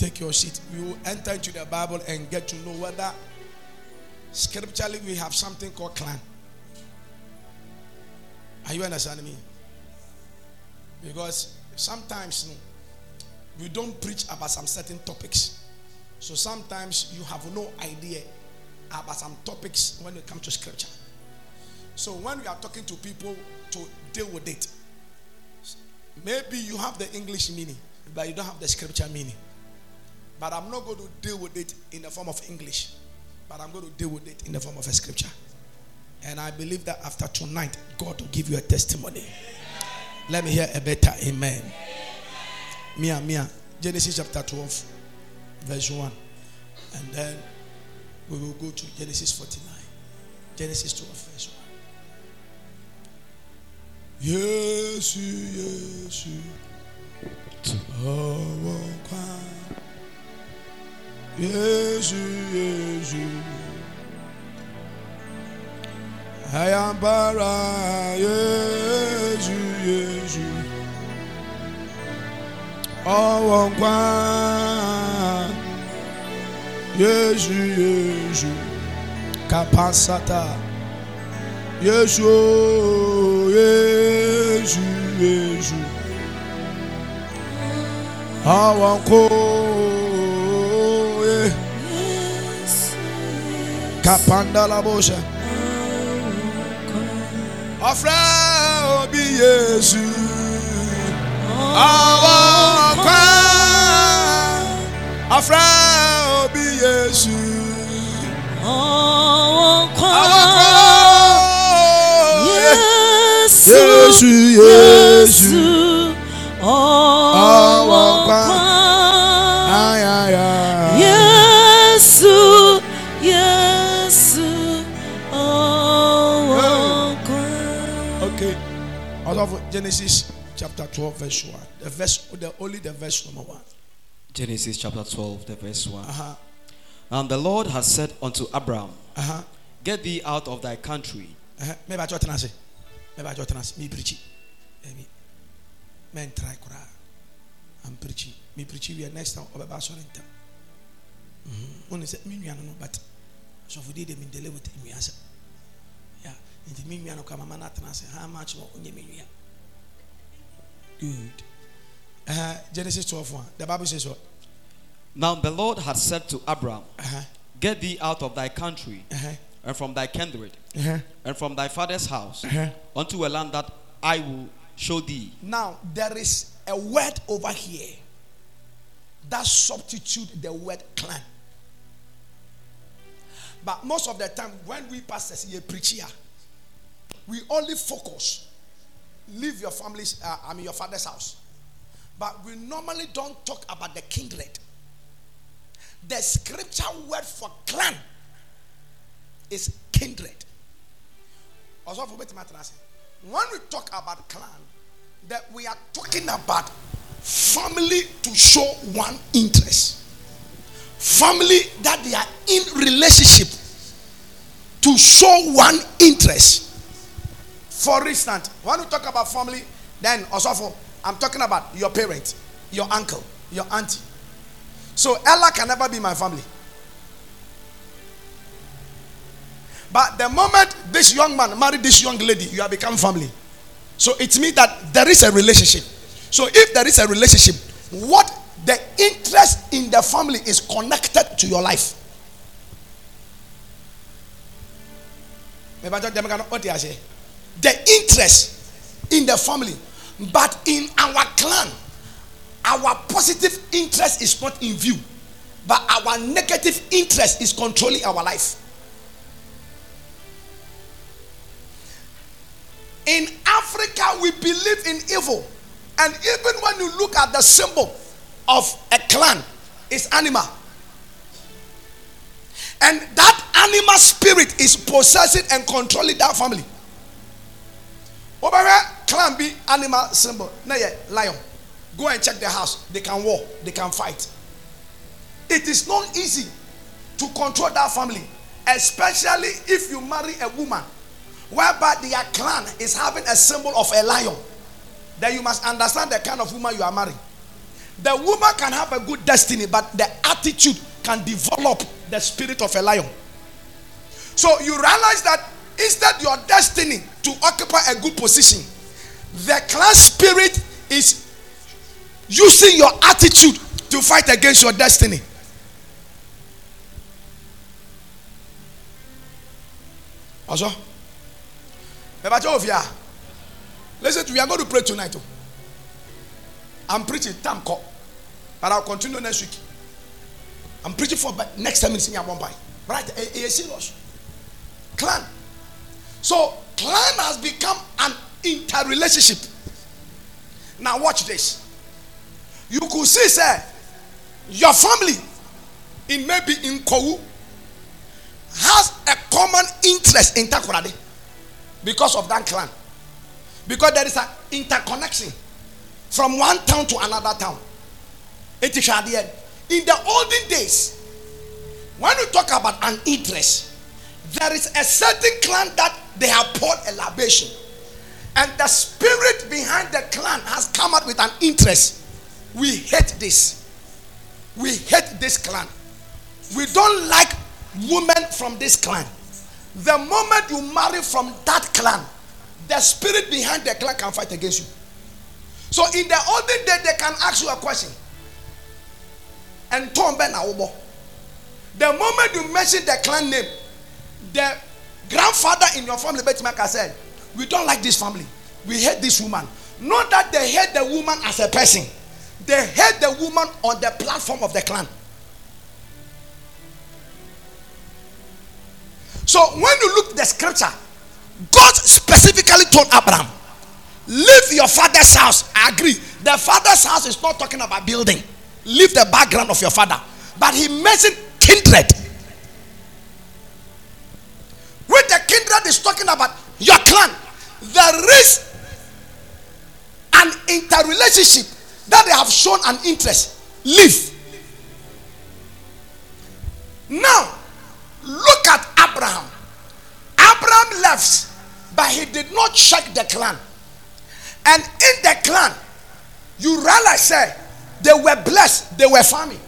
Take your seat. We will enter into the Bible and get to know whether scripturally we have something called clan. Are you understanding me? Because sometimes we don't preach about some certain topics. So sometimes you have no idea about some topics when it comes to scripture. So when we are talking to people to deal with it, maybe you have the English meaning, but you don't have the scripture meaning. But I'm not going to deal with it in the form of English, but I'm going to deal with it in the form of a scripture. And I believe that after tonight, God will give you a testimony. Let me hear a better amen. Mia, Mia, Genesis chapter 12, verse 1. And then we will go to Genesis 49. Genesis 12, verse 1. Yes, yes, yes, yes. I am bara, yes, yes. Oh, Yesu Yesu kapasata. Yesu Yesu Yesu àwọn kapanda la bóṣe ọ̀fẹ́ òbí Yesu. Àwọn kò ọ̀fẹ́ òbí Yesu. Àwọn Àwọn kan kò Yésù Genesis chapter 12, verse 1. The verse, the only the verse number 1. Genesis chapter 12, the verse 1. Uh-huh. And the Lord has said unto Abraham, Uh-huh. Get thee out of thy country, Uh-huh. Maybe I just say. Maybe I just me preaching. Maybe. Men try kura. I'm preaching. Me preaching we are next time over basso in them. One is me no but so for did them in deliver with me answer. Yeah. Into me no come man at say how much more on me. Good. Uh, Genesis 12 1. The Bible says what? Now the Lord had said to Abraham, Uh-huh. Get thee out of thy country, Uh-huh. and from thy kindred, Uh-huh. and from thy father's house, Uh-huh. unto a land that I will show thee. Now, there is a word over here that substitute the word clan. But most of the time, when we pastors here preach here, we only focus, leave your family's, uh, I mean your father's house. But we normally don't talk about the kindred. The scripture word for clan is kindred. Also, when we talk about clan, that we are talking about family to show one interest. Family that they are in relationship to show one interest. For instance, when we talk about family, then also for I'm talking about your parent, your uncle, your auntie. So Ella can never be my family. But the moment this young man married this young lady, you have become family. So it means that there is a relationship. So if there is a relationship, what the interest in the family is connected to your life. The interest in the family, but in our clan, our positive interest is not in view, but our negative interest is controlling our life. In Africa, we believe in evil. And even when you look at the symbol of a clan, it's animal. And that animal spirit is possessing and controlling that family. Here, clan be animal symbol. Now, yeah, lion. Go and check the house. They can war, they can fight. It is not easy to control that family, especially if you marry a woman whereby their clan is having a symbol of a lion, then you must understand the kind of woman you are marrying. The woman can have a good destiny, but the attitude can develop the spirit of a lion. So you realize that instead your destiny to occupy a good position, the class spirit is using your attitude to fight against your destiny. Also, listen to we are going to pray tonight. I'm preaching call, but I'll continue next week. I'm preaching for next time in Senior Bombay. Right? A, a serious clan. So clan has become an interrelationship. Now watch this. You could see, sir, your family in maybe in Kowu has a common interest in Takoradi because of that clan. Because there is an interconnection from one town to another town. It is at. In the olden days, when you talk about an interest, there is a certain clan that they have poured a libation. And the spirit behind the clan has come up with an interest. We hate this. We hate this clan. We don't like women from this clan. The moment you marry from that clan, the spirit behind the clan can fight against you. So in the olden day, they can ask you a question. And Tom Ben. The moment you mention the clan name, the grandfather in your family, Betimaka said, We don't like this family. We hate this woman. Not that they hate the woman as a person, they hate the woman on the platform of the clan. So when you look at the scripture, God specifically told Abraham, Leave your father's house. I agree. The father's house is not talking about building. Leave the background of your father. But he mentioned kindred. Is talking about your clan, there is an interrelationship that they have shown an interest. Leave. Now, look at Abraham. Abraham left, but he did not check the clan. And in the clan, you realize say, they were blessed, they were farming.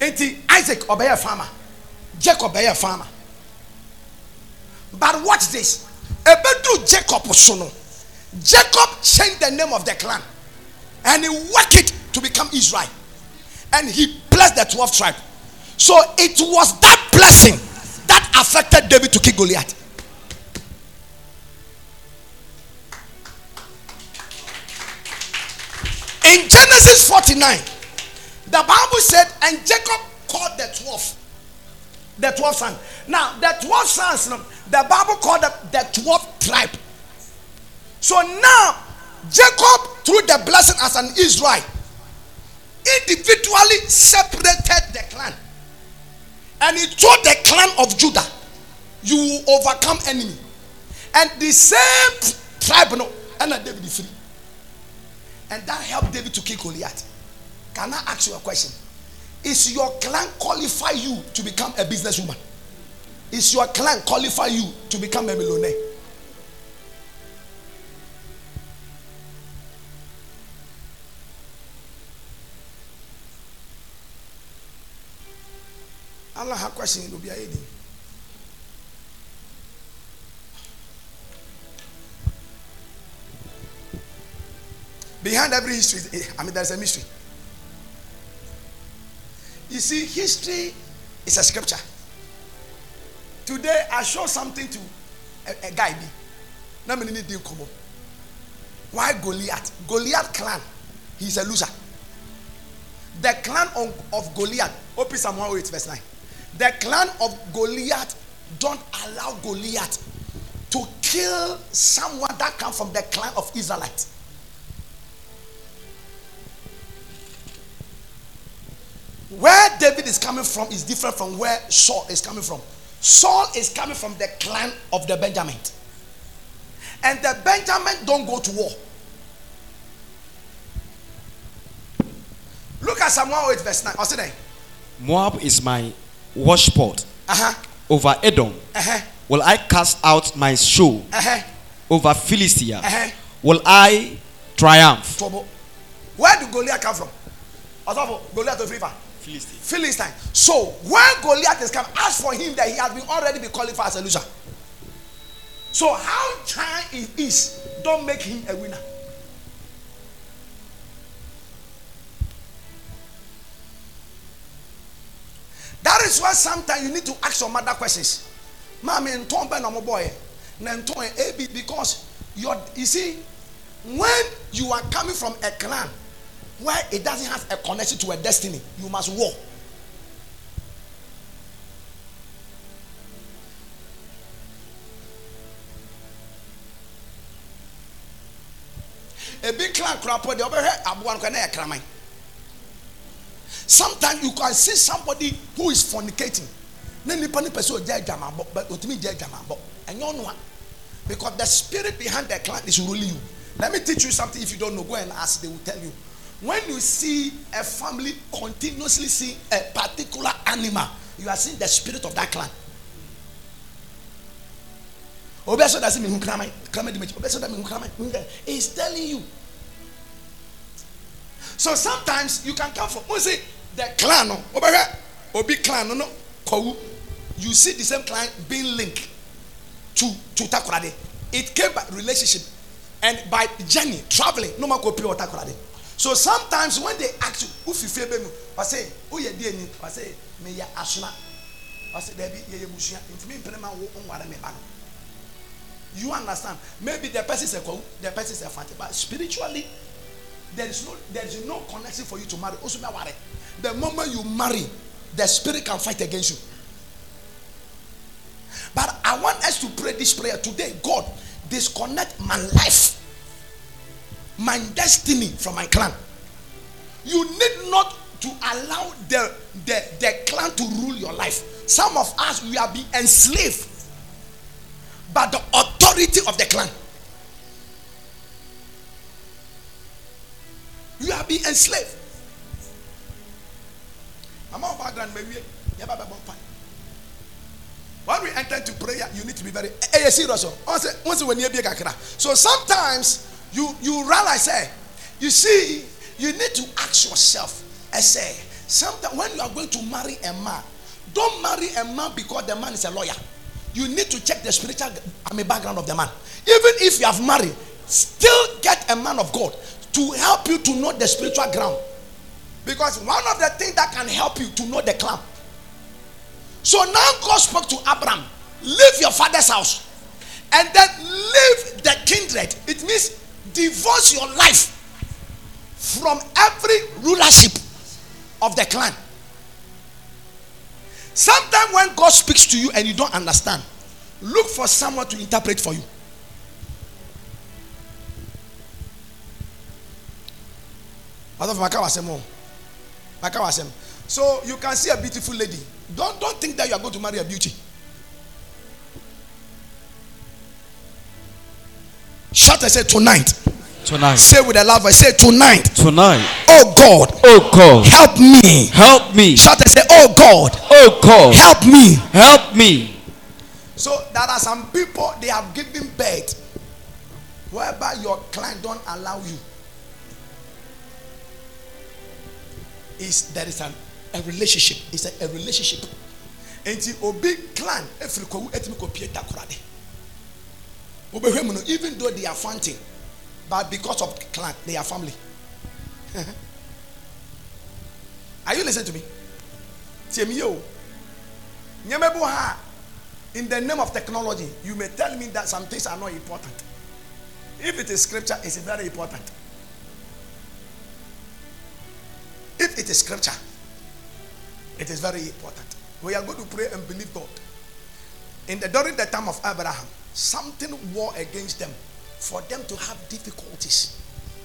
Isaac obey a farmer, Jacob obey a farmer. But watch this. Ebedu Jacob sono. Jacob changed the name of the clan and he worked it to become Israel. And he blessed the 12 tribe. So it was that blessing that affected David to kill Goliath. In Genesis 49, the Bible said, and Jacob called the 12. The 12 sons. Now, the 12 sons, the Bible called them the 12 tribe. So now, Jacob, through the blessing as an Israel, individually separated the clan. And he told the clan of Judah, You overcome enemy. And the same tribe, no, and David is free. And that helped David to kill Goliath. Can I ask you a question? Is your clan qualify you to become a businesswoman? Is your clan qualify you to become a millionaire? Allah have question in Ubia Edi. Behind every history, I mean, there's a mystery. You see, history is a scripture. Today, I show something to a, a guy. Need come Why Goliath? Goliath clan. He's a loser. The clan of, of Goliath, open Psalm 108, verse 9. The clan of Goliath don't allow Goliath to kill someone that come from the clan of Israelites. Where David is coming from is different from where Saul is coming from. Saul is coming from the clan of the Benjamin. And the Benjamin don't go to war. Look at Psalm 108 verse 9. What's it there? Moab is my washpot Uh-huh. over Edom. Uh-huh. Will I cast out my shoe. Uh-huh. over Philistia? Uh-huh. Will I triumph? Trouble. Where did Goliath come from? Goliath of river. Philistine. Philistine. So when Goliath is coming, ask for him that he has been already been qualified as a loser. So how high it is, don't make him a winner. That is why sometimes you need to ask some other questions. Mommy, Tom Ben, my boy, AB, because you're, you see, when you are coming from a clan where it doesn't have a connection to a destiny, you must war. A big clan crap where they overhead abuan kana kraman. Sometimes you can see somebody who is fornicating. Na nipa ni person oja jamabo, but ja jamabo. Enyo no because the spirit behind the clan is ruling you. Let me teach you something if you don't know. Go and ask, they will tell you. When you see a family continuously see a particular animal, you are seeing the spirit of that clan. Obeso doesn't mean krama krama di Obeso doesn't mean krama. It's telling you. So sometimes you can come from we say the clan no obere obi clan no no kowu. You see the same clan being linked to to Takoradi. It came by relationship and by journey traveling no man go pay Takoradi. So sometimes when they ask you who fife be mu, I say who ye di ani, I say me ya asuna. Ma wo nware me ba no. You understand? Maybe the person is a kwawu, the person is a fancy, but spiritually, there is no there is no connection for you to marry. Also, worry. The moment you marry, the spirit can fight against you. But I want us to pray this prayer today. God, disconnect my life, my destiny from my clan. You need not to allow the, the, the clan to rule your life. Some of us, we are being enslaved by the authority of the clan. You are being enslaved. When we enter into prayer, you need to be very eh, serious. When you be So sometimes you you realize, say, you see, you need to ask yourself, I say, sometimes when you are going to marry a man, don't marry a man because the man is a lawyer. You need to check the spiritual I mean, background of the man. Even if you have married, still get a man of God to help you to know the spiritual ground. Because one of the things that can help you to know the clan. So now God spoke to Abraham, leave your father's house and then leave the kindred. It means divorce your life from every rulership of the clan. Sometimes when God speaks to you and you don't understand, look for someone to interpret for you. So you can see a beautiful lady. Don't don't think that you are going to marry a beauty. Shout and say tonight. Tonight. Say with a loud voice. Say tonight. Tonight. Oh God. Oh God. Help me. Help me. Shout and say, Oh God. Oh God. Help me. Help me. So there are some people they have given birth whereby your client don't allow you. Is there is an, a relationship? It's a, a relationship. Enti obi clan efiri kowu etimi ko pie Takoradi. Even though they are fighting, but because of clan they are family. are you listening to me? In the name of technology, you may tell me that some things are not important. If it is scripture, it's very important. If it is scripture, it is very important. We are going to pray and believe God. In the during the time of Abraham, something war against them for them to have difficulties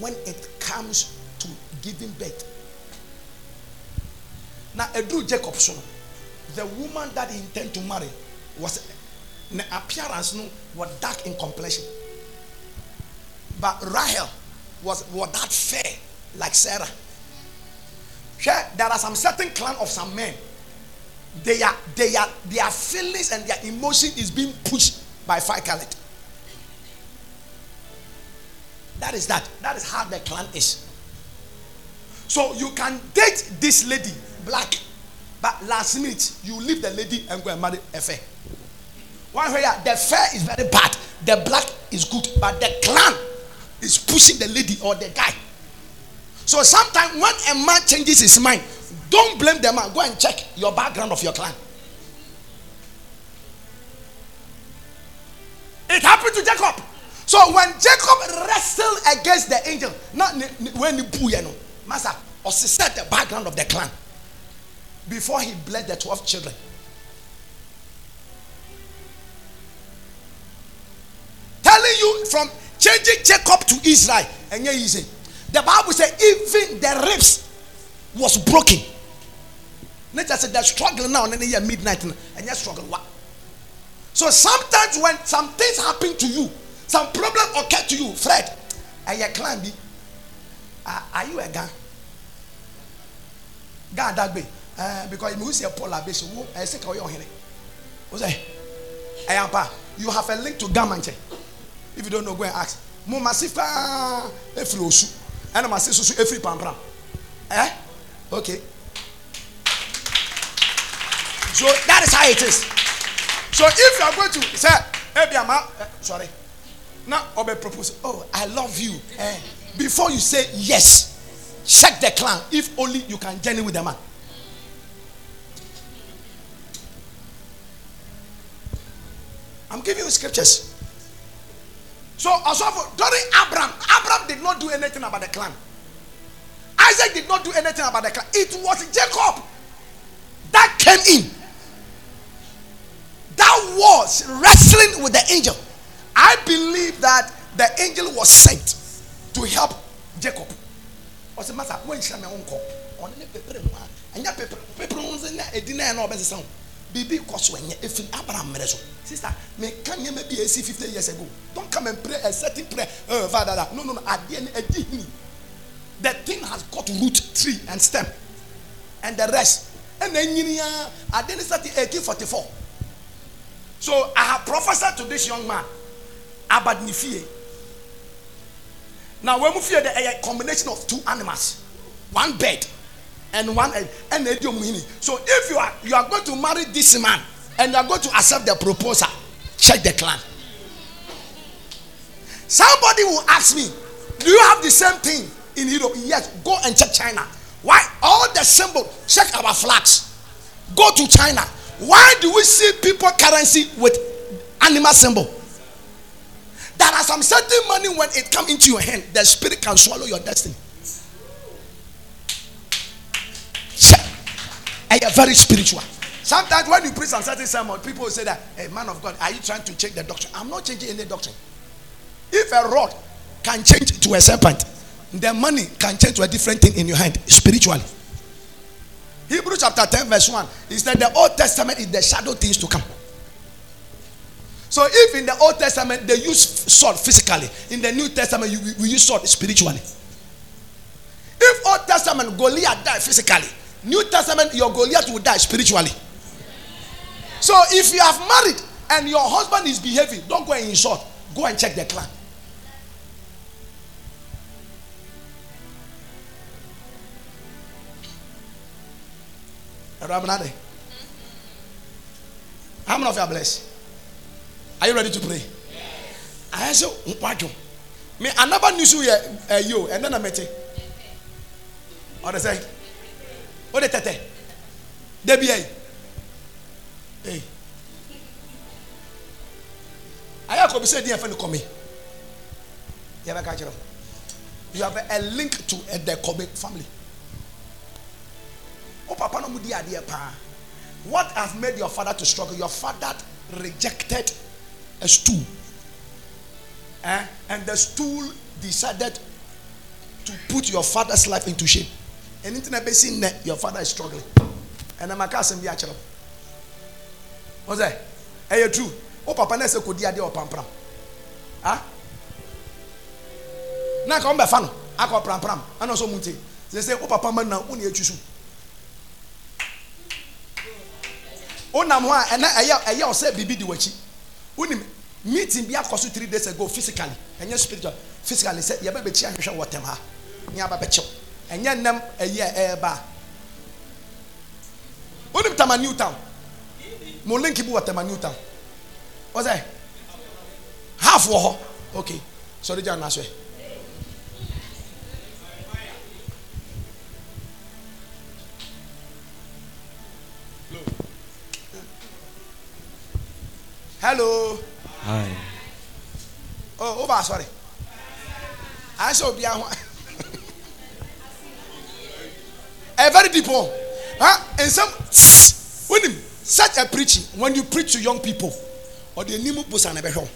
when it comes to giving birth. Now, Edru Jacobson, the woman that he intended to marry was the appearance no was dark in complexion. But Rahel was, was that fair like Sarah. There are some certain clan of some men. They are, they are, their feelings and their emotion is being pushed by fire. That is that. That is how the clan is. So you can date this lady, black, but last minute you leave the lady and go and marry a fair. One way, the fair is very bad, the black is good, but the clan is pushing the lady or the guy. So sometimes when a man changes his mind, don't blame the man. Go and check your background of your clan. It happened to Jacob. So when Jacob wrestled against the angel, not when he blew, you know, master, or set the background of the clan before he bled the 12 children. Telling you from changing Jacob to Israel, and yeah, easy. The Bible said even the ribs was broken. Nature said they're struggling now, and then yeah, midnight, and you struggle. What? So sometimes when some things happen to you, some problem occur to you, Fred, and your clan be, are, are you a guy? God that be, uh, because you say Paul Abeso, I say how you here. What's that? Ayampa, you have a link to Gamanche. If you don't know, go and ask. Mo masifa efri osu, and masi susu efri pampram. Eh? Okay. So that is how it is. So if you are going to say, hey, Biama, eh, sorry, now Obe propose, oh, I love you. Eh, before you say yes, check the clan if only you can journey with the man. I'm giving you scriptures. So also for- during Abraham, Abraham did not do anything about the clan. Isaac did not do anything about the clan. It was Jacob that came in was wrestling with the angel. I believe that the angel was sent to help Jacob. What's the matter? Oh, ah. When shall my uncle? On the paper, and your paper, paper the dinner and all better sound. Bibi Koswenya, if in Abraham Mereso. Sister, may can you maybe see 50 years ago? Don't come and pray a certain prayer. Oh, Father, no, no, no, at the end, the thing has got root, tree, and stem, and the rest. And then, at the end, 1844. So I have prophesied to this young man about Nifie. Now when we fear the combination of two animals, one bird and one and. So if you are you are going to marry this man and you are going to accept the proposal, check the clan. Somebody will ask me, Do you have the same thing in Europe? Yes, go and check China. Why? All the symbol, check our flags. Go to China. Why do we see people currency with animal symbol? There are some certain money when it come into your hand, the spirit can swallow your destiny. And you're very spiritual. Sometimes when you preach some certain sermon, people will say that, hey, man of God, are you trying to change the doctrine? I'm not changing any doctrine. If a rod can change to a serpent, the money can change to a different thing in your hand spiritually. Hebrews chapter 10, verse 1. He said the Old Testament is the shadow things to come. So if in the Old Testament they use sword physically, in the New Testament you, we use sword spiritually. If Old Testament Goliath died physically, New Testament your Goliath will die spiritually. So if you have married and your husband is behaving, don't go and insult. Go and check the clan. Rabbanade. How many of you are blessed? Are you ready to pray? I say, Nkwadwo. Me another news here, uh, you, and then I met it. Or they say, What they tete? Debbie, hey. I have to say, dear friend, come here. You have a catch You have a, a link to uh, the Kobe family. What has made your father to struggle? Your father rejected a stool, eh? and the stool decided to put your father's life into shame. I seen that your father is struggling, and I'm a cousin. What's that? Hey, you true. Oh, Papa, na se kodi ade o pampram. Ah? Na ka ombe fa no. Akọ pram pram. Ana so munti. They say, oh Papa man uni etwisu. Wonam hɔ a ɛna ɛyɛ ɛyɛ ɔsɛ biribi di w'akyi wonim meeting bi akɔ so three days ago physically. Ɛnyɛ spiritual physically sɛ yɛbɛ bɛkyi ahwehwɛ wɔ tɛm ha. Ne aba bɛkyɛw ɛnyɛ nnɛm ɛyi a ɛɛba wonim tama new town. Mo link bi wɔ tama new town. Wɔsɛ half wɔ hɔ okay. Sɔre gya n'asɔ hello. Hi. oh over sorry. I say obi ahun ẹ very deep o ha nsẹm when him such a preaching when you preach to young people ọdẹ ẹnimu busa na ẹbẹ hwẹ o